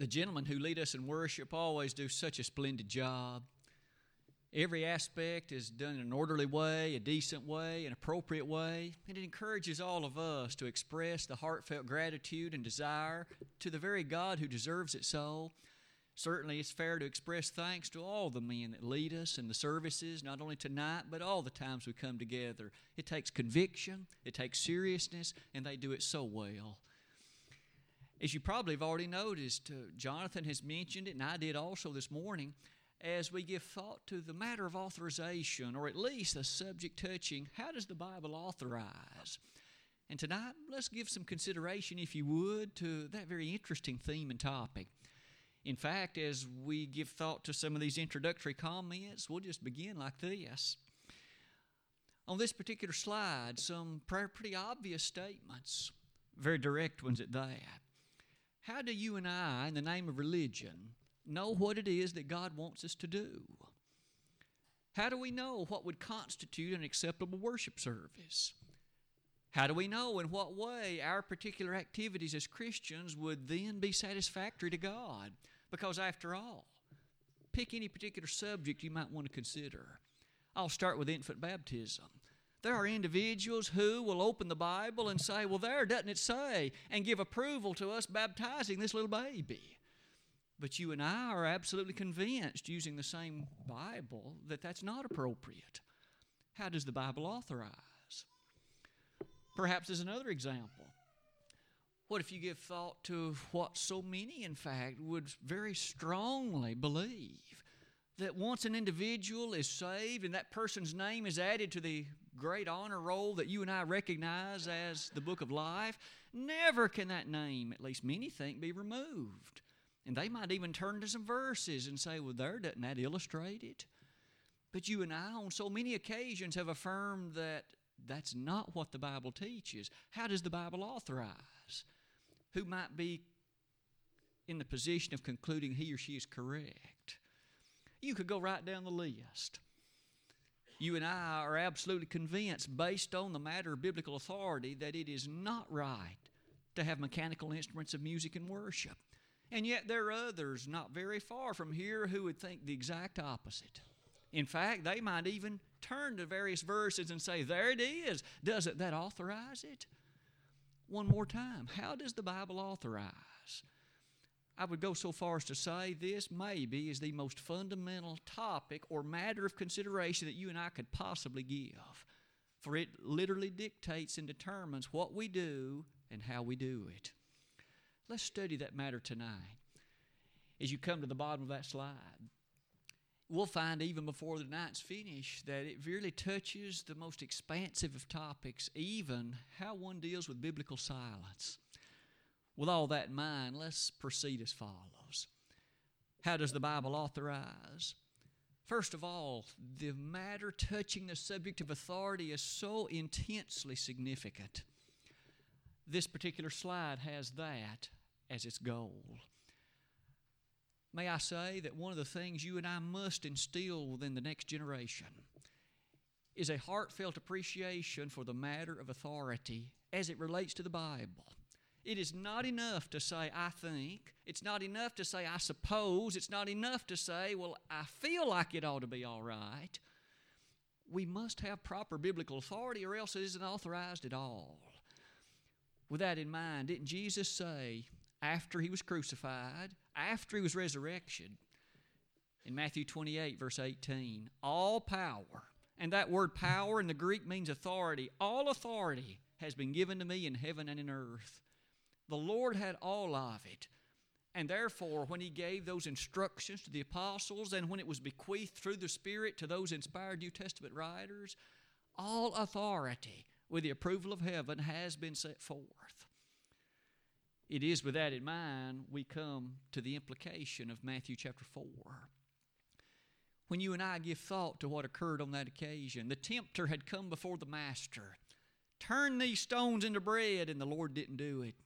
The gentlemen who lead us in worship always do such a splendid job. Every aspect is done in an orderly way, a decent way, an appropriate way, and it encourages all of us to express the heartfelt gratitude and desire to the very God who deserves it so. Certainly, it's fair to express thanks to all the men that lead us in the services, not only tonight, but all the times we come together. It takes conviction, it takes seriousness, and they do it so well. As you probably have already noticed, uh, Jonathan has mentioned it, and I did also this morning as we give thought to the matter of authorization, or at least the subject touching how does the Bible authorize? And tonight, let's give some consideration, if you would, to that very interesting theme and topic. In fact, as we give thought to some of these introductory comments, we'll just begin like this. On this particular slide, some pretty obvious statements, very direct ones at that. How do you and I, in the name of religion, know what it is that God wants us to do? How do we know what would constitute an acceptable worship service? How do we know in what way our particular activities as Christians would then be satisfactory to God? Because, after all, pick any particular subject you might want to consider. I'll start with infant baptism. There are individuals who will open the Bible and say, Well, there, doesn't it say? and give approval to us baptizing this little baby. But you and I are absolutely convinced, using the same Bible, that that's not appropriate. How does the Bible authorize? Perhaps as another example. What if you give thought to what so many, in fact, would very strongly believe? That once an individual is saved and that person's name is added to the great honor roll that you and I recognize as the book of life, never can that name, at least many think, be removed. And they might even turn to some verses and say, well, there, doesn't that illustrate it? But you and I, on so many occasions, have affirmed that that's not what the Bible teaches. How does the Bible authorize? Who might be in the position of concluding he or she is correct? You could go right down the list. You and I are absolutely convinced, based on the matter of biblical authority, that it is not right to have mechanical instruments of music and worship. And yet there are others not very far from here who would think the exact opposite. In fact, they might even turn to various verses and say, There it is. Doesn't that authorize it? One more time. How does the Bible authorize? I would go so far as to say this maybe is the most fundamental topic or matter of consideration that you and I could possibly give. For it literally dictates and determines what we do and how we do it. Let's study that matter tonight. As you come to the bottom of that slide, we'll find even before the night's finished that it really touches the most expansive of topics, even how one deals with biblical silence. With all that in mind, let's proceed as follows. How does the Bible authorize? First of all, the matter touching the subject of authority is so intensely significant. This particular slide has that as its goal. May I say that one of the things you and I must instill within the next generation is a heartfelt appreciation for the matter of authority as it relates to the Bible. It is not enough to say, I think. It's not enough to say, I suppose. It's not enough to say, well, I feel like it ought to be all right. We must have proper biblical authority or else it isn't authorized at all. With that in mind, didn't Jesus say, after he was crucified, after he was resurrection, in Matthew 28, verse 18, all power, and that word power in the Greek means authority, all authority has been given to me in heaven and in earth. The Lord had all of it. And therefore, when he gave those instructions to the apostles and when it was bequeathed through the Spirit to those inspired New Testament writers, all authority with the approval of heaven has been set forth. It is with that in mind we come to the implication of Matthew chapter 4. When you and I give thought to what occurred on that occasion, the tempter had come before the master. Turn these stones into bread, and the Lord didn't do it.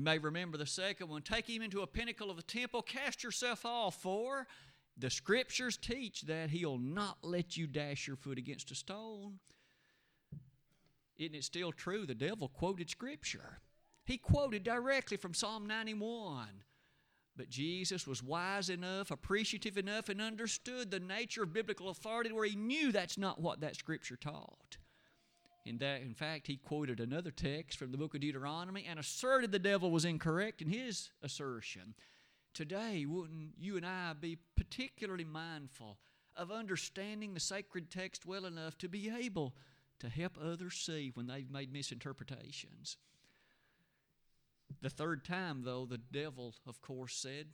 You may remember the second one. Take him into a pinnacle of the temple, cast yourself off, for the scriptures teach that he'll not let you dash your foot against a stone. Isn't it still true? The devil quoted scripture. He quoted directly from Psalm 91 But Jesus was wise enough, appreciative enough, and understood the nature of biblical authority where he knew that's not what that scripture taught. In that, in fact, he quoted another text from the book of Deuteronomy and asserted the devil was incorrect in his assertion. Today, wouldn't you and I be particularly mindful of understanding the sacred text well enough to be able to help others see when they've made misinterpretations? The third time, though, the devil, of course, said,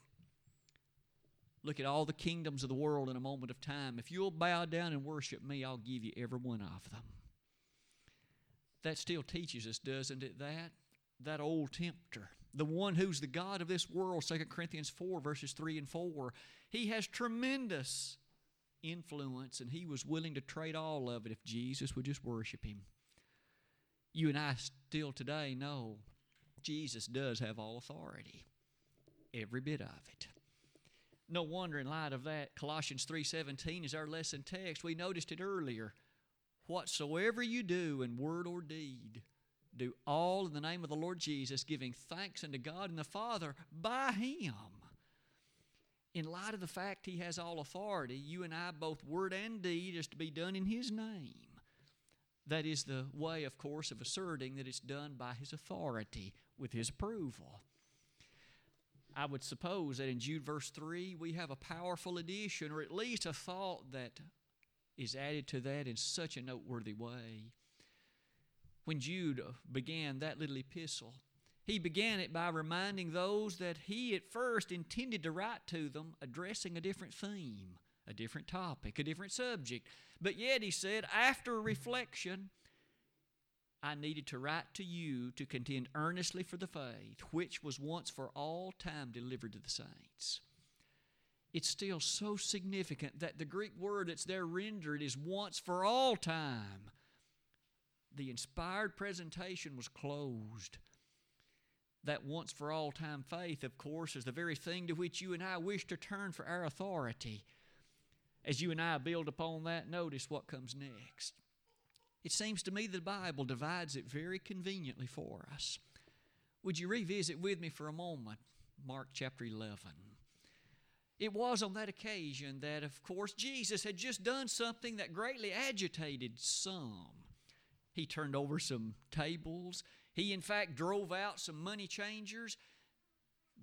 Look at all the kingdoms of the world in a moment of time. If you'll bow down and worship me, I'll give you every one of them. That still teaches us, doesn't it, that? That old tempter, the one who's the God of this world, 2 Corinthians 4, verses 3 and 4, he has tremendous influence and he was willing to trade all of it if Jesus would just worship him. You and I still today know Jesus does have all authority, every bit of it. No wonder in light of that Colossians 3:17 is our lesson text. We noticed it earlier. Whatsoever you do in word or deed, do all in the name of the Lord Jesus, giving thanks unto God and the Father by Him. In light of the fact He has all authority, you and I, both word and deed, is to be done in His name. That is the way, of course, of asserting that it's done by His authority with His approval. I would suppose that in Jude verse 3, we have a powerful addition, or at least a thought that is added to that in such a noteworthy way. When Jude began that little epistle, he began it by reminding those that he at first intended to write to them addressing a different theme, a different topic, a different subject. But yet he said, after reflection, I needed to write to you to contend earnestly for the faith, which was once for all time delivered to the saints it's still so significant that the Greek word that's there rendered is once for all time. The inspired presentation was closed. That once for all time faith, of course, is the very thing to which you and I wish to turn for our authority. As you and I build upon that, notice what comes next. It seems to me the Bible divides it very conveniently for us. Would you revisit with me for a moment Mark chapter 11? It was on that occasion that, of course, Jesus had just done something that greatly agitated some. He turned over some tables. He, in fact, drove out some money changers.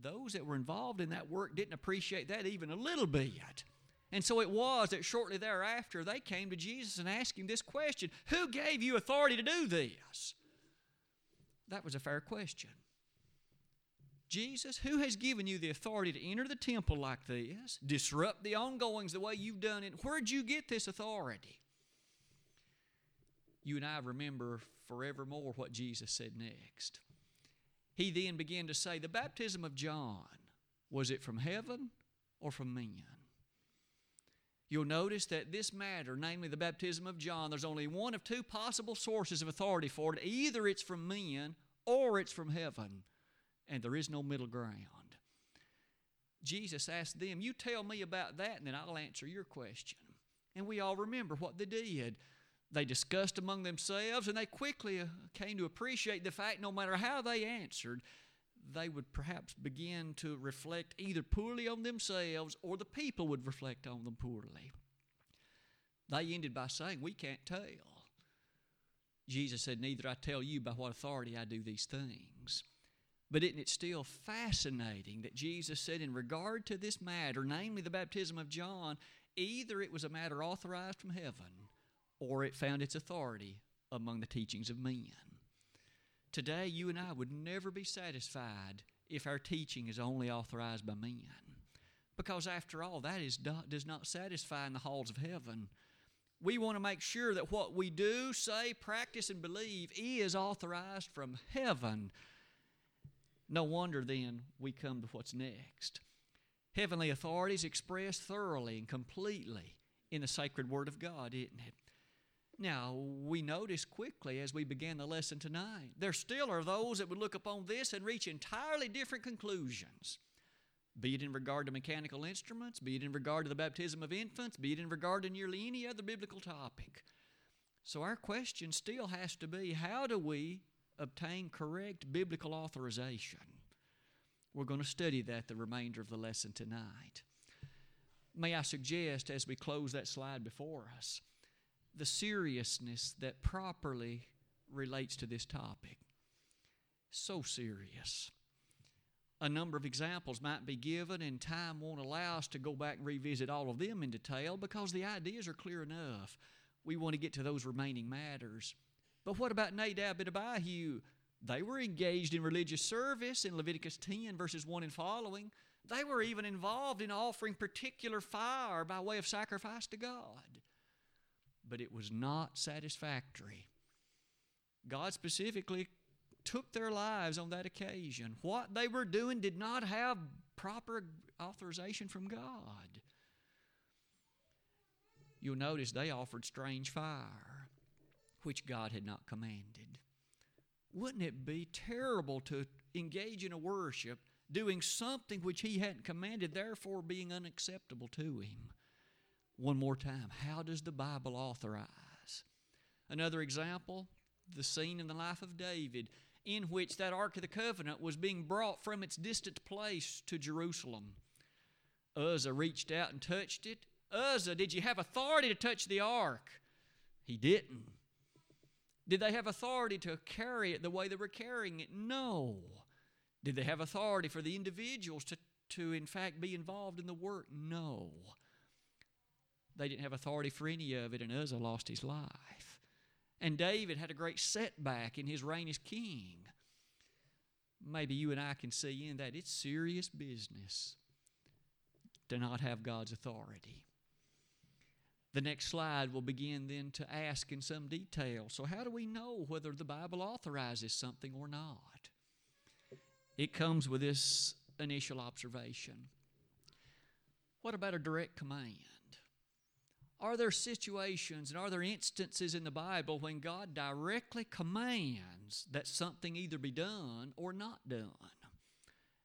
Those that were involved in that work didn't appreciate that even a little bit. And so it was that shortly thereafter they came to Jesus and asked him this question Who gave you authority to do this? That was a fair question. Jesus, who has given you the authority to enter the temple like this, disrupt the ongoings the way you've done it? Where'd you get this authority? You and I remember forevermore what Jesus said next. He then began to say, The baptism of John, was it from heaven or from men? You'll notice that this matter, namely the baptism of John, there's only one of two possible sources of authority for it. Either it's from men or it's from heaven and there is no middle ground. Jesus asked them, You tell me about that, and then I'll answer your question. And we all remember what they did. They discussed among themselves, and they quickly uh, came to appreciate the fact no matter how they answered, they would perhaps begin to reflect either poorly on themselves or the people would reflect on them poorly. They ended by saying, We can't tell. Jesus said, Neither I tell you by what authority I do these things. But isn't it still fascinating that Jesus said, in regard to this matter, namely the baptism of John, either it was a matter authorized from heaven or it found its authority among the teachings of men. Today, you and I would never be satisfied if our teaching is only authorized by men. Because after all, that is does not satisfy in the halls of heaven. We want to make sure that what we do, say, practice, and believe is authorized from heaven no wonder then we come to what's next. Heavenly authorities expressed thoroughly and completely in the sacred Word of God, isn't it? Now, we notice quickly as we began the lesson tonight, there still are those that would look upon this and reach entirely different conclusions, be it in regard to mechanical instruments, be it in regard to the baptism of infants, be it in regard to nearly any other biblical topic. So, our question still has to be how do we obtain correct biblical authorization. We're going to study that the remainder of the lesson tonight. May I suggest, as we close that slide before us, the seriousness that properly relates to this topic. So serious. A number of examples might be given, and time won't allow us to go back and revisit all of them in detail because the ideas are clear enough. We want to get to those remaining matters. But what about Nadab and Abihu? They were engaged in religious service in Leviticus 10, verses 1 and following. They were even involved in offering particular fire by way of sacrifice to God. But it was not satisfactory. God specifically took their lives on that occasion. What they were doing did not have proper authorization from God. You'll notice they offered strange fire, which God had not commanded. Wouldn't it be terrible to engage in a worship doing something which He hadn't commanded, therefore being unacceptable to Him? One more time, how does the Bible authorize? Another example, the scene in the life of David in which that Ark of the Covenant was being brought from its distant place to Jerusalem. Uzzah reached out and touched it. Uzzah, did you have authority to touch the ark? He didn't. Did they have authority to carry it the way they were carrying it? No. Did they have authority for the individuals to, to in fact, be involved in the work? No. They didn't have authority for any of it, and Uzzah lost his life. And David had a great setback in his reign as king. Maybe you and I can see in that it's serious business to not have God's authority. The next slide will begin then to ask in some detail so, how do we know whether the Bible authorizes something or not? It comes with this initial observation. What about a direct command? Are there situations and are there instances in the Bible when God directly commands that something either be done or not done?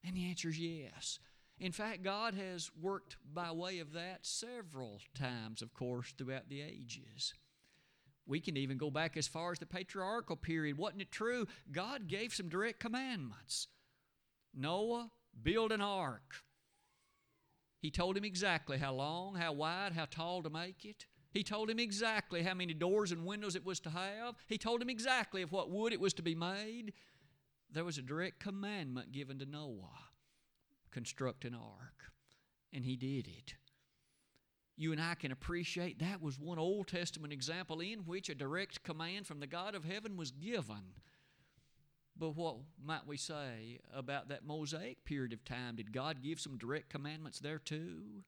And the answer is yes. In fact, God has worked by way of that several times, of course, throughout the ages. We can even go back as far as the patriarchal period. Wasn't it true? God gave some direct commandments. Noah, build an ark. He told him exactly how long, how wide, how tall to make it. He told him exactly how many doors and windows it was to have. He told him exactly of what wood it was to be made. There was a direct commandment given to Noah construct an ark. And he did it. You and I can appreciate that was one Old Testament example in which a direct command from the God of heaven was given. But what might we say about that Mosaic period of time? Did God give some direct commandments there too?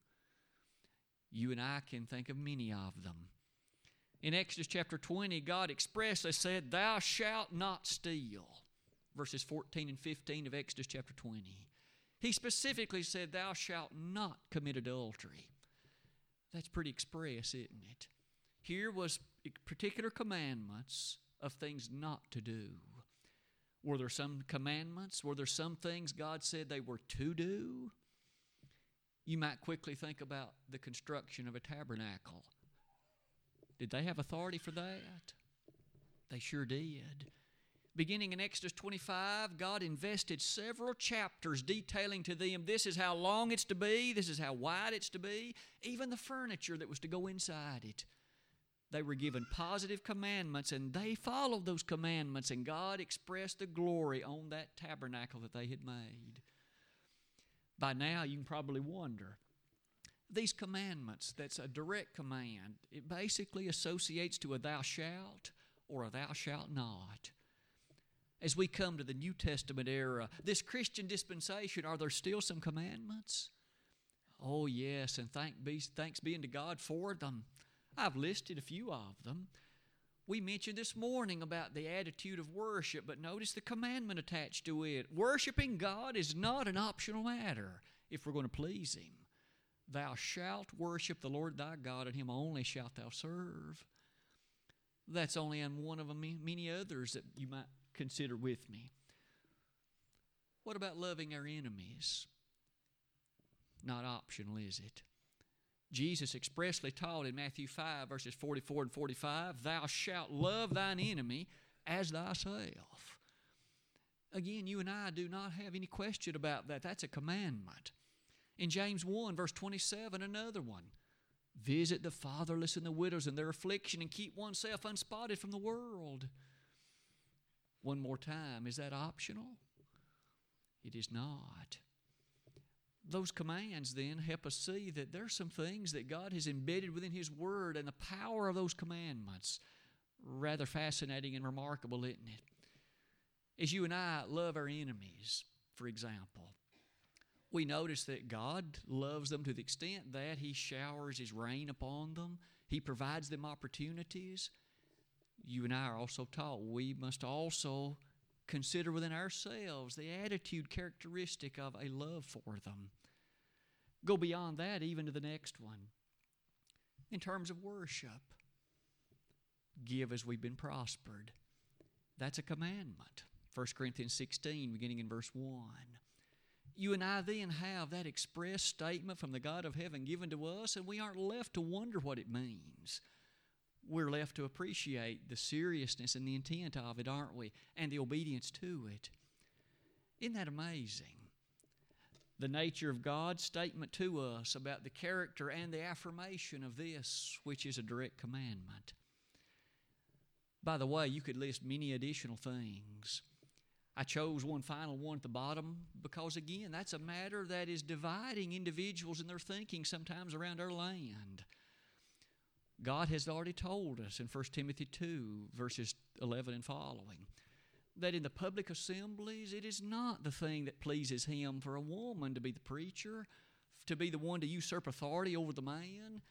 You and I can think of many of them. In Exodus chapter 20, God expressly said, Thou shalt not steal. Verses 14 and 15 of Exodus chapter 20. He specifically said, Thou shalt not commit adultery. That's pretty express, isn't it? Here was particular commandments of things not to do. Were there some commandments? Were there some things God said they were to do? You might quickly think about the construction of a tabernacle. Did they have authority for that? They sure did. Beginning in Exodus 25, God invested several chapters detailing to them this is how long it's to be, this is how wide it's to be, even the furniture that was to go inside it. They were given positive commandments and they followed those commandments, and God expressed the glory on that tabernacle that they had made. By now, you can probably wonder these commandments, that's a direct command, it basically associates to a thou shalt or a thou shalt not as we come to the New Testament era, this Christian dispensation, are there still some commandments? Oh, yes, and thank be, thanks be unto God for them. I've listed a few of them. We mentioned this morning about the attitude of worship, but notice the commandment attached to it. Worshiping God is not an optional matter if we're going to please Him. Thou shalt worship the Lord thy God, and Him only shalt thou serve. That's only in one of many others that you might consider with me. What about loving our enemies? Not optional, is it? Jesus expressly taught in Matthew 5, verses 44 and 45, Thou shalt love thine enemy as thyself. Again, you and I do not have any question about that. That's a commandment. In James 1, verse 27, another one visit the fatherless and the widows in their affliction and keep oneself unspotted from the world. One more time, is that optional? It is not. Those commands then help us see that there are some things that God has embedded within His Word and the power of those commandments. Rather fascinating and remarkable, isn't it? As you and I love our enemies, for example, we notice that God loves them to the extent that He showers His rain upon them, He provides them opportunities. You and I are also taught we must also consider within ourselves the attitude characteristic of a love for them. Go beyond that, even to the next one. In terms of worship, give as we've been prospered. That's a commandment. 1 Corinthians 16, beginning in verse 1. You and I then have that express statement from the God of heaven given to us, and we aren't left to wonder what it means. We're left to appreciate the seriousness and the intent of it, aren't we? And the obedience to it. Isn't that amazing? The nature of God's statement to us about the character and the affirmation of this, which is a direct commandment. By the way, you could list many additional things. I chose one final one at the bottom because, again, that's a matter that is dividing individuals in their thinking sometimes around our land. God has already told us in 1 Timothy 2, verses 11 and following, that in the public assemblies it is not the thing that pleases Him for a woman to be the preacher, to be the one to usurp authority over the man.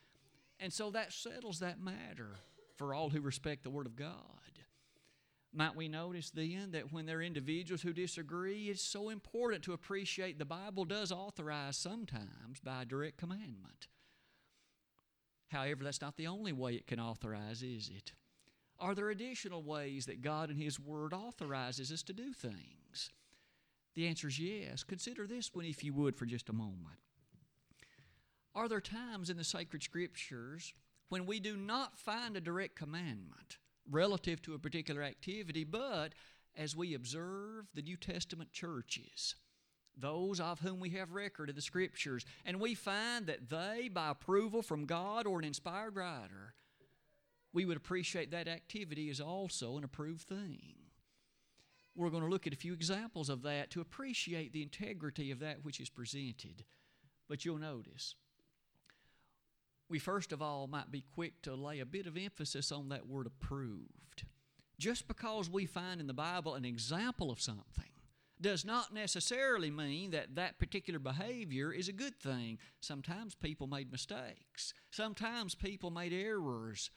And so that settles that matter for all who respect the Word of God. Might we notice then that when there are individuals who disagree, it's so important to appreciate the Bible does authorize sometimes by direct commandment. However, that's not the only way it can authorize, is it? Are there additional ways that God and His Word authorizes us to do things? The answer is yes. Consider this one, if you would, for just a moment. Are there times in the sacred scriptures when we do not find a direct commandment? relative to a particular activity, but as we observe the New Testament churches, those of whom we have record of the Scriptures, and we find that they, by approval from God or an inspired writer, we would appreciate that activity as also an approved thing. We're going to look at a few examples of that to appreciate the integrity of that which is presented. But you'll notice we first of all might be quick to lay a bit of emphasis on that word approved. Just because we find in the Bible an example of something does not necessarily mean that that particular behavior is a good thing. Sometimes people made mistakes, sometimes people made errors.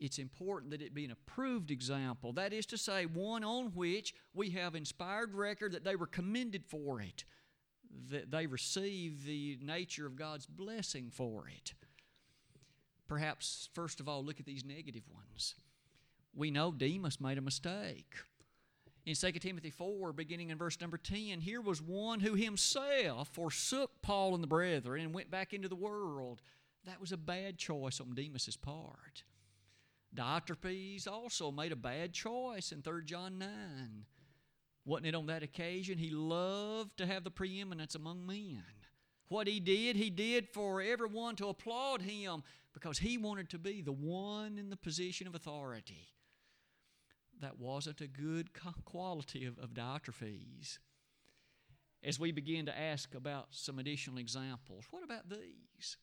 It's important that it be an approved example. That is to say, one on which we have inspired record that they were commended for it, that they received the nature of God's blessing for it. Perhaps, first of all, look at these negative ones. We know Demas made a mistake. In 2 Timothy 4, beginning in verse number 10, here was one who himself forsook Paul and the brethren and went back into the world. That was a bad choice on Demas's part. Diotrephes also made a bad choice in 3 John 9. Wasn't it on that occasion he loved to have the preeminence among men? What he did, he did for everyone to applaud him because he wanted to be the one in the position of authority. That wasn't a good quality of, of Diotrephes. As we begin to ask about some additional examples, what about these?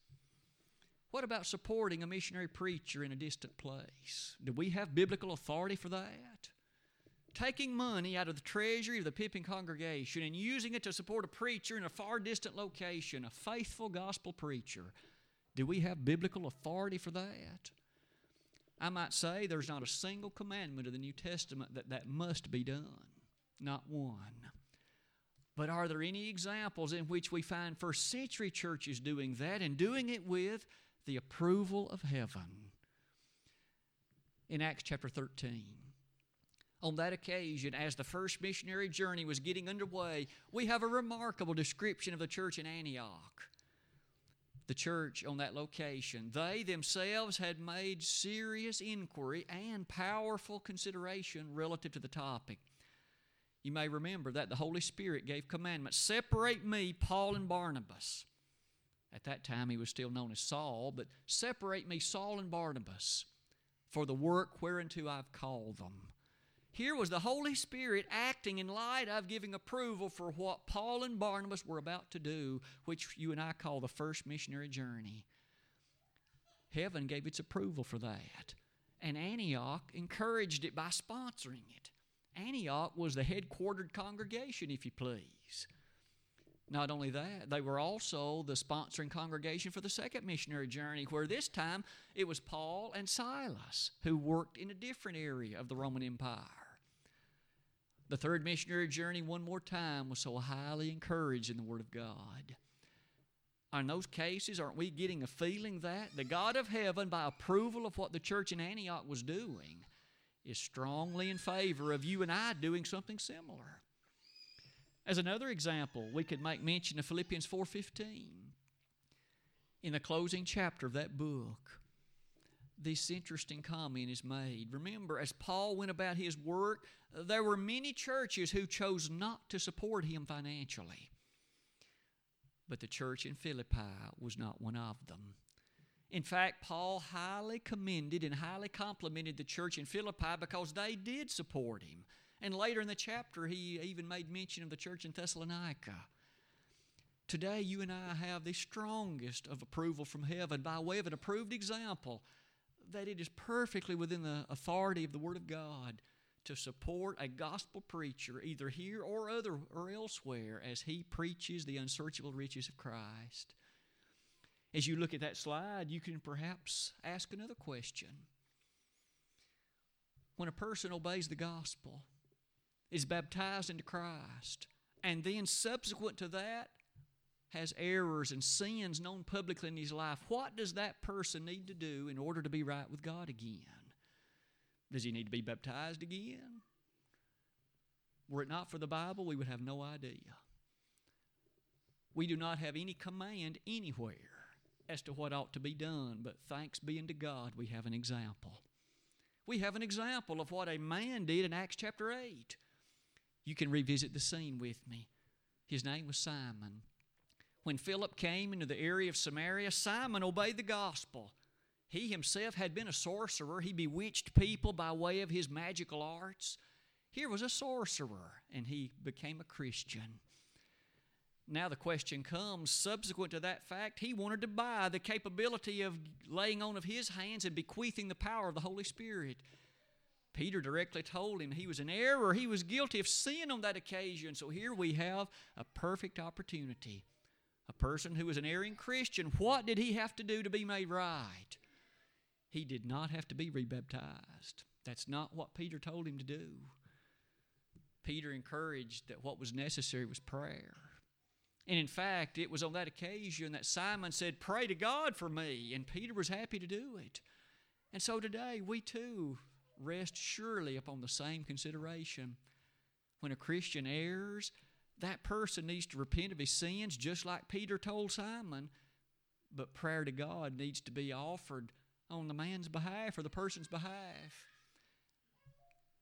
What about supporting a missionary preacher in a distant place? Do we have biblical authority for that? Taking money out of the treasury of the Pippin congregation and using it to support a preacher in a far distant location, a faithful gospel preacher. Do we have biblical authority for that? I might say there's not a single commandment of the New Testament that that must be done. Not one. But are there any examples in which we find first century churches doing that and doing it with the approval of heaven? In Acts chapter 13, on that occasion, as the first missionary journey was getting underway, we have a remarkable description of the church in Antioch the church on that location. They themselves had made serious inquiry and powerful consideration relative to the topic. You may remember that the Holy Spirit gave commandment separate me, Paul and Barnabas. At that time, he was still known as Saul, but separate me, Saul and Barnabas, for the work whereunto I've called them. Here was the Holy Spirit acting in light of giving approval for what Paul and Barnabas were about to do, which you and I call the first missionary journey. Heaven gave its approval for that. And Antioch encouraged it by sponsoring it. Antioch was the headquartered congregation, if you please. Not only that, they were also the sponsoring congregation for the second missionary journey, where this time it was Paul and Silas who worked in a different area of the Roman Empire. The third missionary journey, one more time, was so highly encouraged in the Word of God. In those cases, aren't we getting a feeling that the God of heaven, by approval of what the church in Antioch was doing, is strongly in favor of you and I doing something similar? As another example, we could make mention of Philippians 4:15. In the closing chapter of that book, this interesting comment is made. Remember, as Paul went about his work, there were many churches who chose not to support him financially. But the church in Philippi was not one of them. In fact, Paul highly commended and highly complimented the church in Philippi because they did support him. And later in the chapter, he even made mention of the church in Thessalonica. Today, you and I have the strongest of approval from heaven by way of an approved example that it is perfectly within the authority of the Word of God to support a gospel preacher, either here or other or elsewhere, as he preaches the unsearchable riches of Christ. As you look at that slide, you can perhaps ask another question. When a person obeys the gospel, is baptized into Christ, and then subsequent to that has errors and sins known publicly in his life, what does that person need to do in order to be right with God again? Does he need to be baptized again? Were it not for the Bible, we would have no idea. We do not have any command anywhere as to what ought to be done, but thanks be unto God, we have an example. We have an example of what a man did in Acts chapter 8. You can revisit the scene with me. His name was Simon. When Philip came into the area of Samaria, Simon obeyed the gospel. He himself had been a sorcerer. He bewitched people by way of his magical arts. Here was a sorcerer, and he became a Christian. Now the question comes subsequent to that fact, he wanted to buy the capability of laying on of his hands and bequeathing the power of the Holy Spirit. Peter directly told him he was in error. He was guilty of sin on that occasion. So here we have a perfect opportunity. A person who was an erring Christian, what did he have to do to be made right? He did not have to be rebaptized. That's not what Peter told him to do. Peter encouraged that what was necessary was prayer. And in fact, it was on that occasion that Simon said, Pray to God for me. And Peter was happy to do it. And so today, we too rest surely upon the same consideration. When a Christian errs, that person needs to repent of his sins, just like Peter told Simon. But prayer to God needs to be offered on the man's behalf or the person's behalf.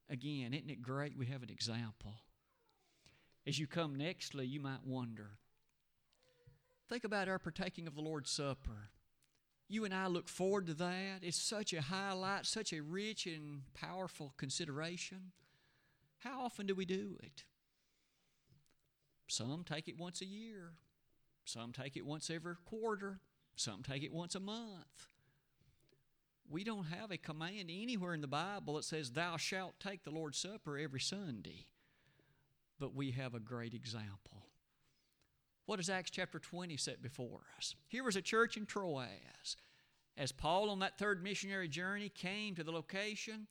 Again, isn't it great we have an example? As you come nextly, you might wonder. Think about our partaking of the Lord's Supper. You and I look forward to that. It's such a highlight, such a rich and powerful consideration. How often do we do it? Some take it once a year, some take it once every quarter, some take it once a month. We don't have a command anywhere in the Bible that says, Thou shalt take the Lord's Supper every Sunday. But we have a great example. What does Acts chapter 20 set before us? Here was a church in Troas. As Paul on that third missionary journey came to the location,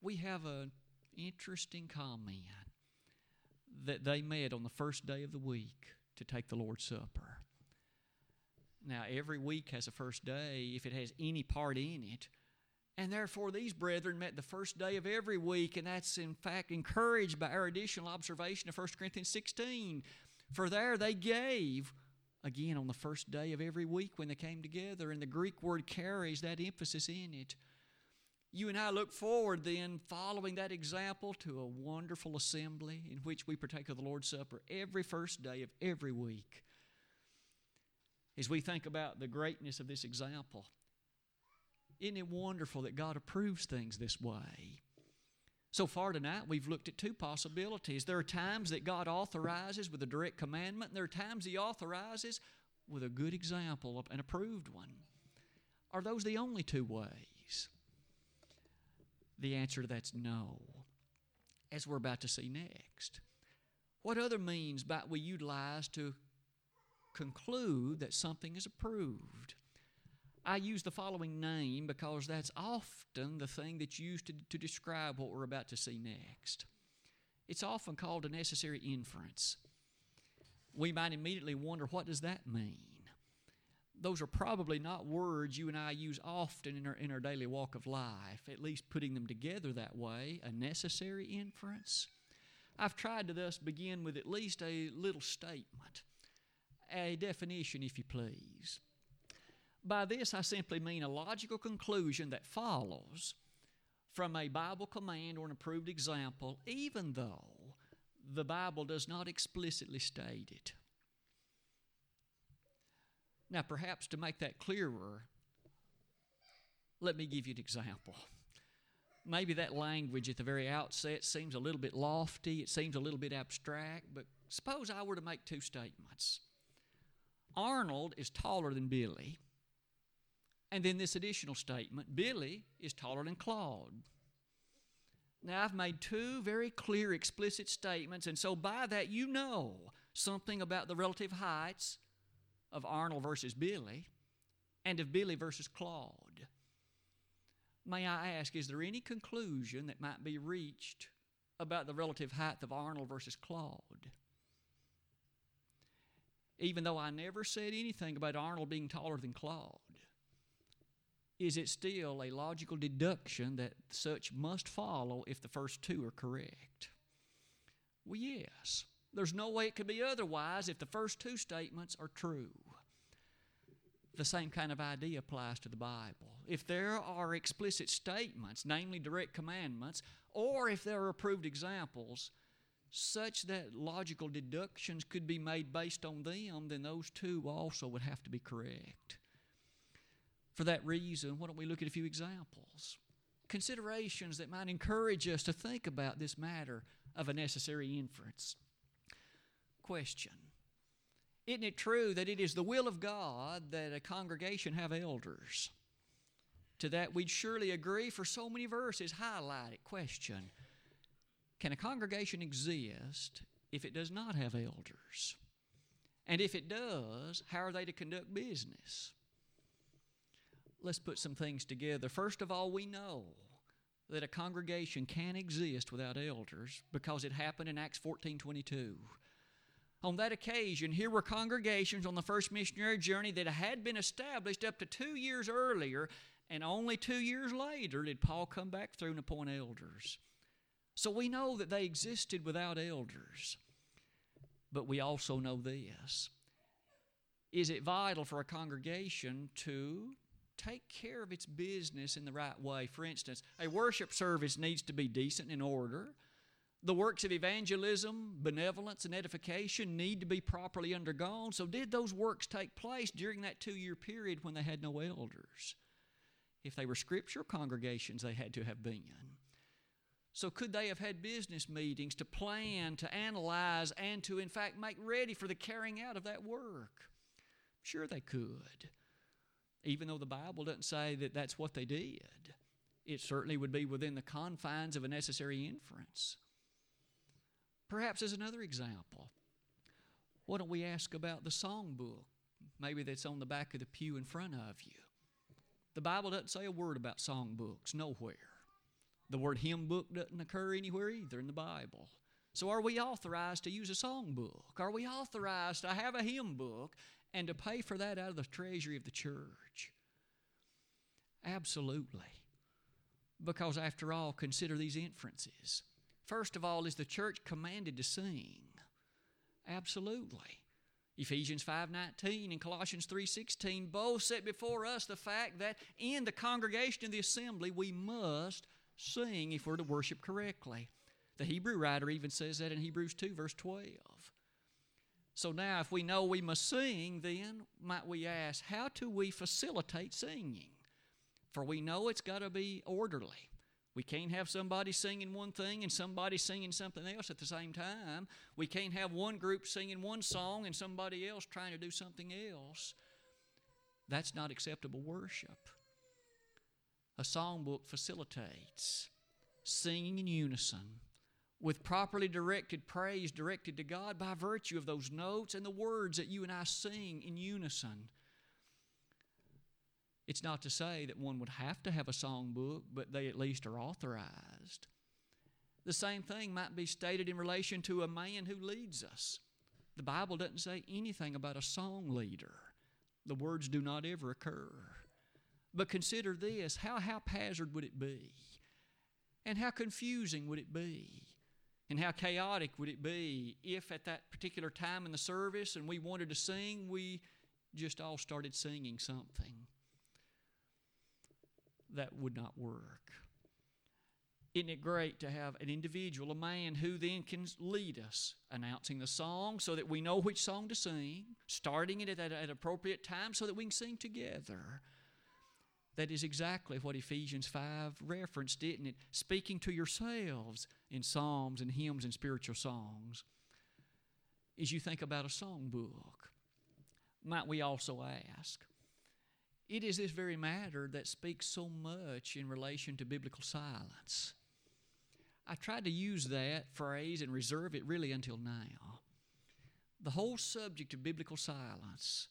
we have an interesting comment that they met on the first day of the week to take the Lord's Supper. Now, every week has a first day if it has any part in it. And therefore, these brethren met the first day of every week, and that's in fact encouraged by our additional observation of 1 Corinthians 16, for there they gave, again, on the first day of every week when they came together, and the Greek word carries that emphasis in it. You and I look forward then, following that example, to a wonderful assembly in which we partake of the Lord's Supper every first day of every week. As we think about the greatness of this example, isn't it wonderful that God approves things this way? So far tonight, we've looked at two possibilities. There are times that God authorizes with a direct commandment, and there are times He authorizes with a good example, an approved one. Are those the only two ways? The answer to that's no, as we're about to see next. What other means might we utilize to conclude that something is approved? I use the following name because that's often the thing that's used to, to describe what we're about to see next. It's often called a necessary inference. We might immediately wonder what does that mean? Those are probably not words you and I use often in our, in our daily walk of life, at least putting them together that way, a necessary inference. I've tried to thus begin with at least a little statement, a definition, if you please. By this, I simply mean a logical conclusion that follows from a Bible command or an approved example, even though the Bible does not explicitly state it. Now, perhaps to make that clearer, let me give you an example. Maybe that language at the very outset seems a little bit lofty, it seems a little bit abstract, but suppose I were to make two statements Arnold is taller than Billy. And then this additional statement Billy is taller than Claude. Now, I've made two very clear, explicit statements, and so by that you know something about the relative heights of Arnold versus Billy and of Billy versus Claude. May I ask, is there any conclusion that might be reached about the relative height of Arnold versus Claude? Even though I never said anything about Arnold being taller than Claude is it still a logical deduction that such must follow if the first two are correct? Well, yes. There's no way it could be otherwise if the first two statements are true. The same kind of idea applies to the Bible. If there are explicit statements, namely direct commandments, or if there are approved examples, such that logical deductions could be made based on them, then those two also would have to be correct. For that reason, why don't we look at a few examples? Considerations that might encourage us to think about this matter of a necessary inference. Question Isn't it true that it is the will of God that a congregation have elders? To that we'd surely agree, for so many verses highlight it. Question Can a congregation exist if it does not have elders? And if it does, how are they to conduct business? let's put some things together. First of all, we know that a congregation can exist without elders because it happened in Acts 14 22. On that occasion, here were congregations on the first missionary journey that had been established up to two years earlier, and only two years later did Paul come back through and appoint elders. So we know that they existed without elders. But we also know this. Is it vital for a congregation to take care of its business in the right way. For instance, a worship service needs to be decent in order. The works of evangelism, benevolence, and edification need to be properly undergone. So, did those works take place during that two year period when they had no elders? If they were scriptural congregations, they had to have been. So, could they have had business meetings to plan, to analyze, and to, in fact, make ready for the carrying out of that work? Sure, they could even though the Bible doesn't say that that's what they did. It certainly would be within the confines of a necessary inference. Perhaps as another example, why don't we ask about the songbook? Maybe that's on the back of the pew in front of you. The Bible doesn't say a word about songbooks, nowhere. The word hymn book doesn't occur anywhere either in the Bible. So, are we authorized to use a songbook? Are we authorized to have a hymn book and to pay for that out of the treasury of the church? Absolutely. Because, after all, consider these inferences. First of all, is the church commanded to sing? Absolutely. Ephesians 5:19 and Colossians 3:16 both set before us the fact that in the congregation of the assembly we must sing if we're to worship correctly. The Hebrew writer even says that in Hebrews 2 verse 12. So now if we know we must sing, then might we ask, how do we facilitate singing? For we know it's got to be orderly. We can't have somebody singing one thing and somebody singing something else at the same time. We can't have one group singing one song and somebody else trying to do something else. That's not acceptable worship. A songbook facilitates singing in unison with properly directed praise directed to God by virtue of those notes and the words that you and I sing in unison. It's not to say that one would have to have a songbook, but they at least are authorized. The same thing might be stated in relation to a man who leads us. The Bible doesn't say anything about a song leader, the words do not ever occur. But consider this how haphazard would it be? And how confusing would it be? And how chaotic would it be if at that particular time in the service and we wanted to sing, we just all started singing something? That would not work. Isn't it great to have an individual, a man who then can lead us, announcing the song so that we know which song to sing, starting it at an appropriate time so that we can sing together? That is exactly what Ephesians 5 referenced, didn't it? Speaking to yourselves in psalms and hymns and spiritual songs. As you think about a songbook, might we also ask, it is this very matter that speaks so much in relation to biblical silence. I tried to use that phrase and reserve it really until now. The whole subject of biblical silence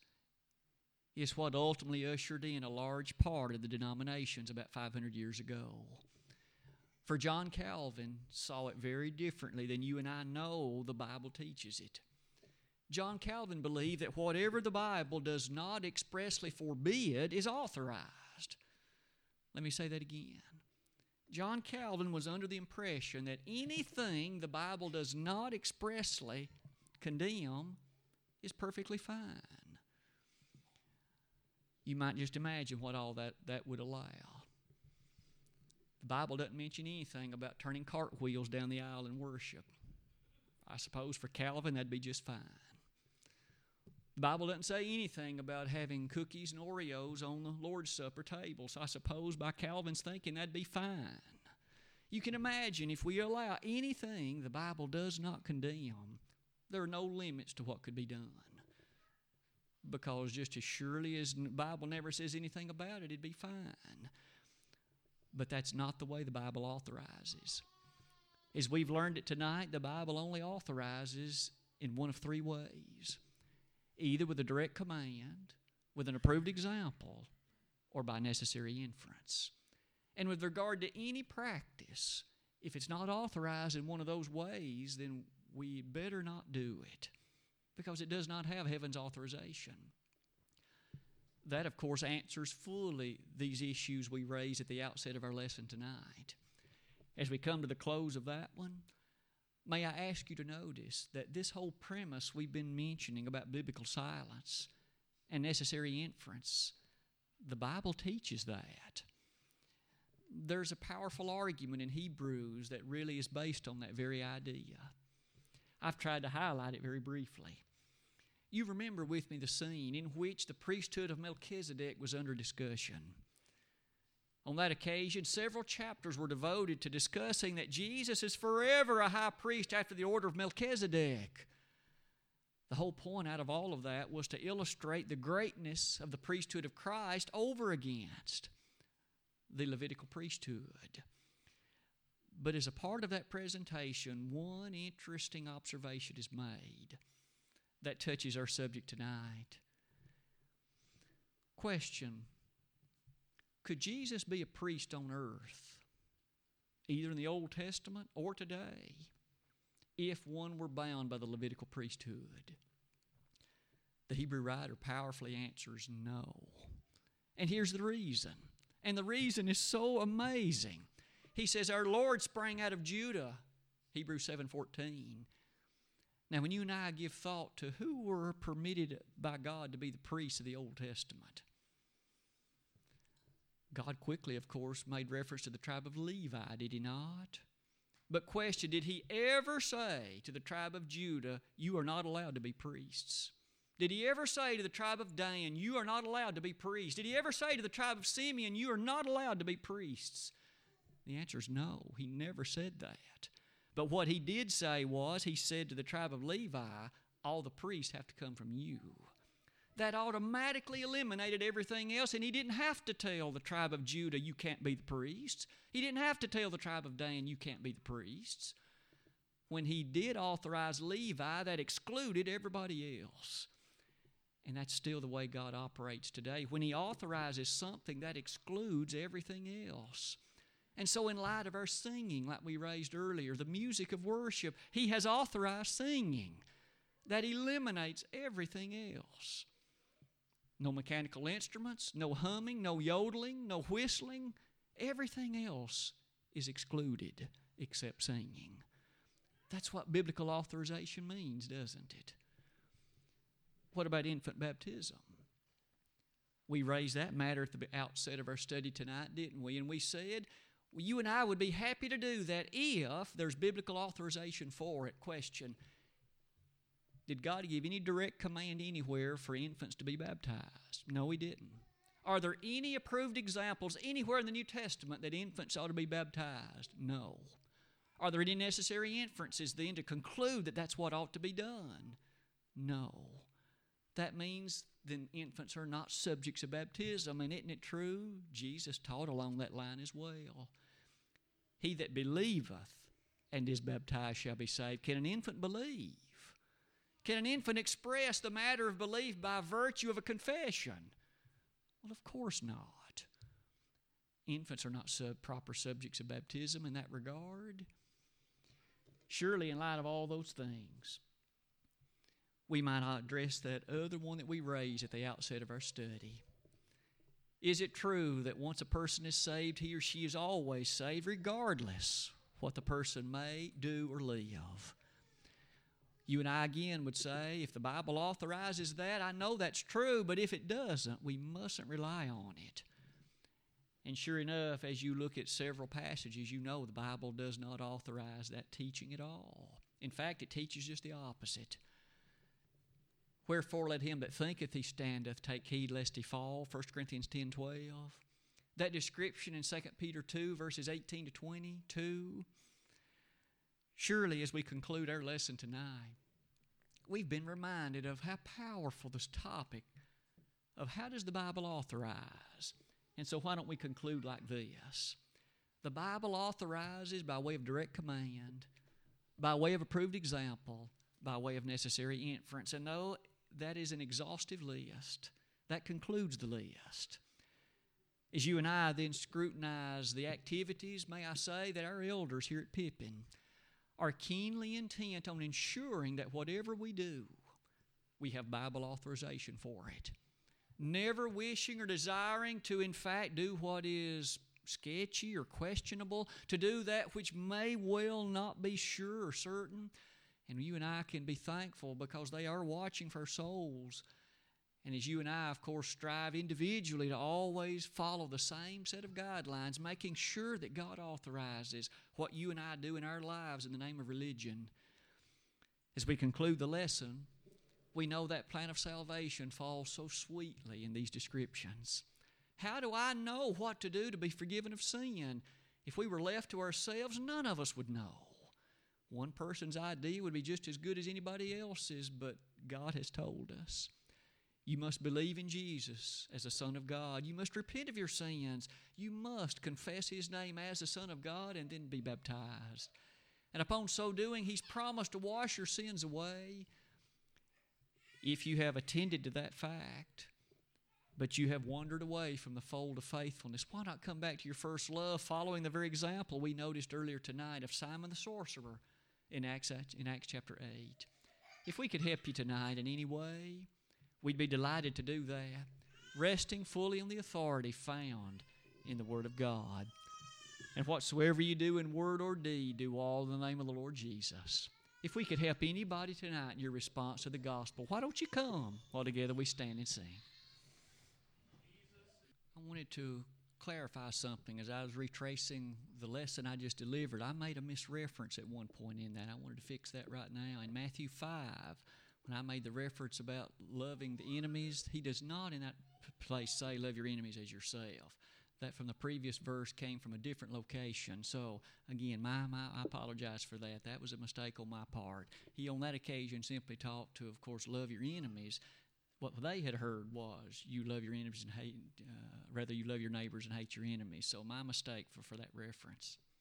is what ultimately ushered in a large part of the denominations about 500 years ago. For John Calvin saw it very differently than you and I know the Bible teaches it. John Calvin believed that whatever the Bible does not expressly forbid is authorized. Let me say that again. John Calvin was under the impression that anything the Bible does not expressly condemn is perfectly fine. You might just imagine what all that, that would allow. The Bible doesn't mention anything about turning cartwheels down the aisle in worship. I suppose for Calvin that'd be just fine. The Bible doesn't say anything about having cookies and Oreos on the Lord's Supper table, so I suppose by Calvin's thinking that'd be fine. You can imagine if we allow anything the Bible does not condemn, there are no limits to what could be done. Because just as surely as the Bible never says anything about it, it'd be fine. But that's not the way the Bible authorizes. As we've learned it tonight, the Bible only authorizes in one of three ways either with a direct command, with an approved example, or by necessary inference. And with regard to any practice, if it's not authorized in one of those ways, then we better not do it because it does not have heaven's authorization. That, of course, answers fully these issues we raised at the outset of our lesson tonight. As we come to the close of that one, May I ask you to notice that this whole premise we've been mentioning about biblical silence and necessary inference, the Bible teaches that. There's a powerful argument in Hebrews that really is based on that very idea. I've tried to highlight it very briefly. You remember with me the scene in which the priesthood of Melchizedek was under discussion. On that occasion, several chapters were devoted to discussing that Jesus is forever a high priest after the order of Melchizedek. The whole point out of all of that was to illustrate the greatness of the priesthood of Christ over against the Levitical priesthood. But as a part of that presentation, one interesting observation is made that touches our subject tonight. Question could Jesus be a priest on earth, either in the Old Testament or today, if one were bound by the Levitical priesthood? The Hebrew writer powerfully answers no. And here's the reason. And the reason is so amazing. He says, Our Lord sprang out of Judah, Hebrews 7:14. Now, when you and I give thought to who were permitted by God to be the priests of the Old Testament, God quickly, of course, made reference to the tribe of Levi, did he not? But question, did he ever say to the tribe of Judah, You are not allowed to be priests? Did he ever say to the tribe of Dan, You are not allowed to be priests? Did he ever say to the tribe of Simeon, You are not allowed to be priests? The answer is no. He never said that. But what he did say was, He said to the tribe of Levi, All the priests have to come from you. That automatically eliminated everything else, and he didn't have to tell the tribe of Judah, You can't be the priests. He didn't have to tell the tribe of Dan, You can't be the priests. When he did authorize Levi, that excluded everybody else. And that's still the way God operates today. When He authorizes something, that excludes everything else. And so, in light of our singing, like we raised earlier, the music of worship, He has authorized singing that eliminates everything else. No mechanical instruments, no humming, no yodeling, no whistling. Everything else is excluded except singing. That's what biblical authorization means, doesn't it? What about infant baptism? We raised that matter at the outset of our study tonight, didn't we? And we said, well, you and I would be happy to do that if there's biblical authorization for it. Question Did God give any direct command anywhere for infants to be baptized? No, He didn't. Are there any approved examples anywhere in the New Testament that infants ought to be baptized? No. Are there any necessary inferences then to conclude that that's what ought to be done? No that means then infants are not subjects of baptism. And isn't it true? Jesus taught along that line as well. He that believeth and is baptized shall be saved. Can an infant believe? Can an infant express the matter of belief by virtue of a confession? Well, of course not. Infants are not sub- proper subjects of baptism in that regard. Surely, in light of all those things, we might not address that other one that we raised at the outset of our study. Is it true that once a person is saved, he or she is always saved, regardless what the person may do or live? You and I again would say, if the Bible authorizes that, I know that's true, but if it doesn't, we mustn't rely on it. And sure enough, as you look at several passages, you know the Bible does not authorize that teaching at all. In fact, it teaches just the opposite. Wherefore let him that thinketh he standeth take heed lest he fall. 1 Corinthians 10 12. That description in 2 Peter 2, verses 18 to 22. Surely, as we conclude our lesson tonight, we've been reminded of how powerful this topic of how does the Bible authorize? And so, why don't we conclude like this? The Bible authorizes by way of direct command, by way of approved example, by way of necessary inference. And though that is an exhaustive list. That concludes the list. As you and I then scrutinize the activities, may I say that our elders here at Pippin are keenly intent on ensuring that whatever we do, we have Bible authorization for it. Never wishing or desiring to, in fact, do what is sketchy or questionable, to do that which may well not be sure or certain. And you and I can be thankful because they are watching for souls. And as you and I, of course, strive individually to always follow the same set of guidelines, making sure that God authorizes what you and I do in our lives in the name of religion. As we conclude the lesson, we know that plan of salvation falls so sweetly in these descriptions. How do I know what to do to be forgiven of sin? If we were left to ourselves, none of us would know. One person's idea would be just as good as anybody else's, but God has told us. You must believe in Jesus as the Son of God. You must repent of your sins. You must confess His name as the Son of God and then be baptized. And upon so doing, He's promised to wash your sins away. If you have attended to that fact, but you have wandered away from the fold of faithfulness, why not come back to your first love, following the very example we noticed earlier tonight of Simon the sorcerer? in Acts, in Acts chapter 8. If we could help you tonight in any way, we'd be delighted to do that, resting fully on the authority found in the Word of God. And whatsoever you do in word or deed, do all in the name of the Lord Jesus. If we could help anybody tonight in your response to the gospel, why don't you come while together we stand and sing? I wanted to clarify something as I was retracing the lesson I just delivered. I made a misreference at one point in that. I wanted to fix that right now. In Matthew 5, when I made the reference about loving the enemies, he does not in that place say, Love your enemies as yourself. That from the previous verse came from a different location. So, again, my, my, I apologize for that. That was a mistake on my part. He, on that occasion, simply talked to, of course, love your enemies what they had heard was you love your enemies and hate, uh, rather you love your neighbors and hate your enemies. So my mistake for, for that reference.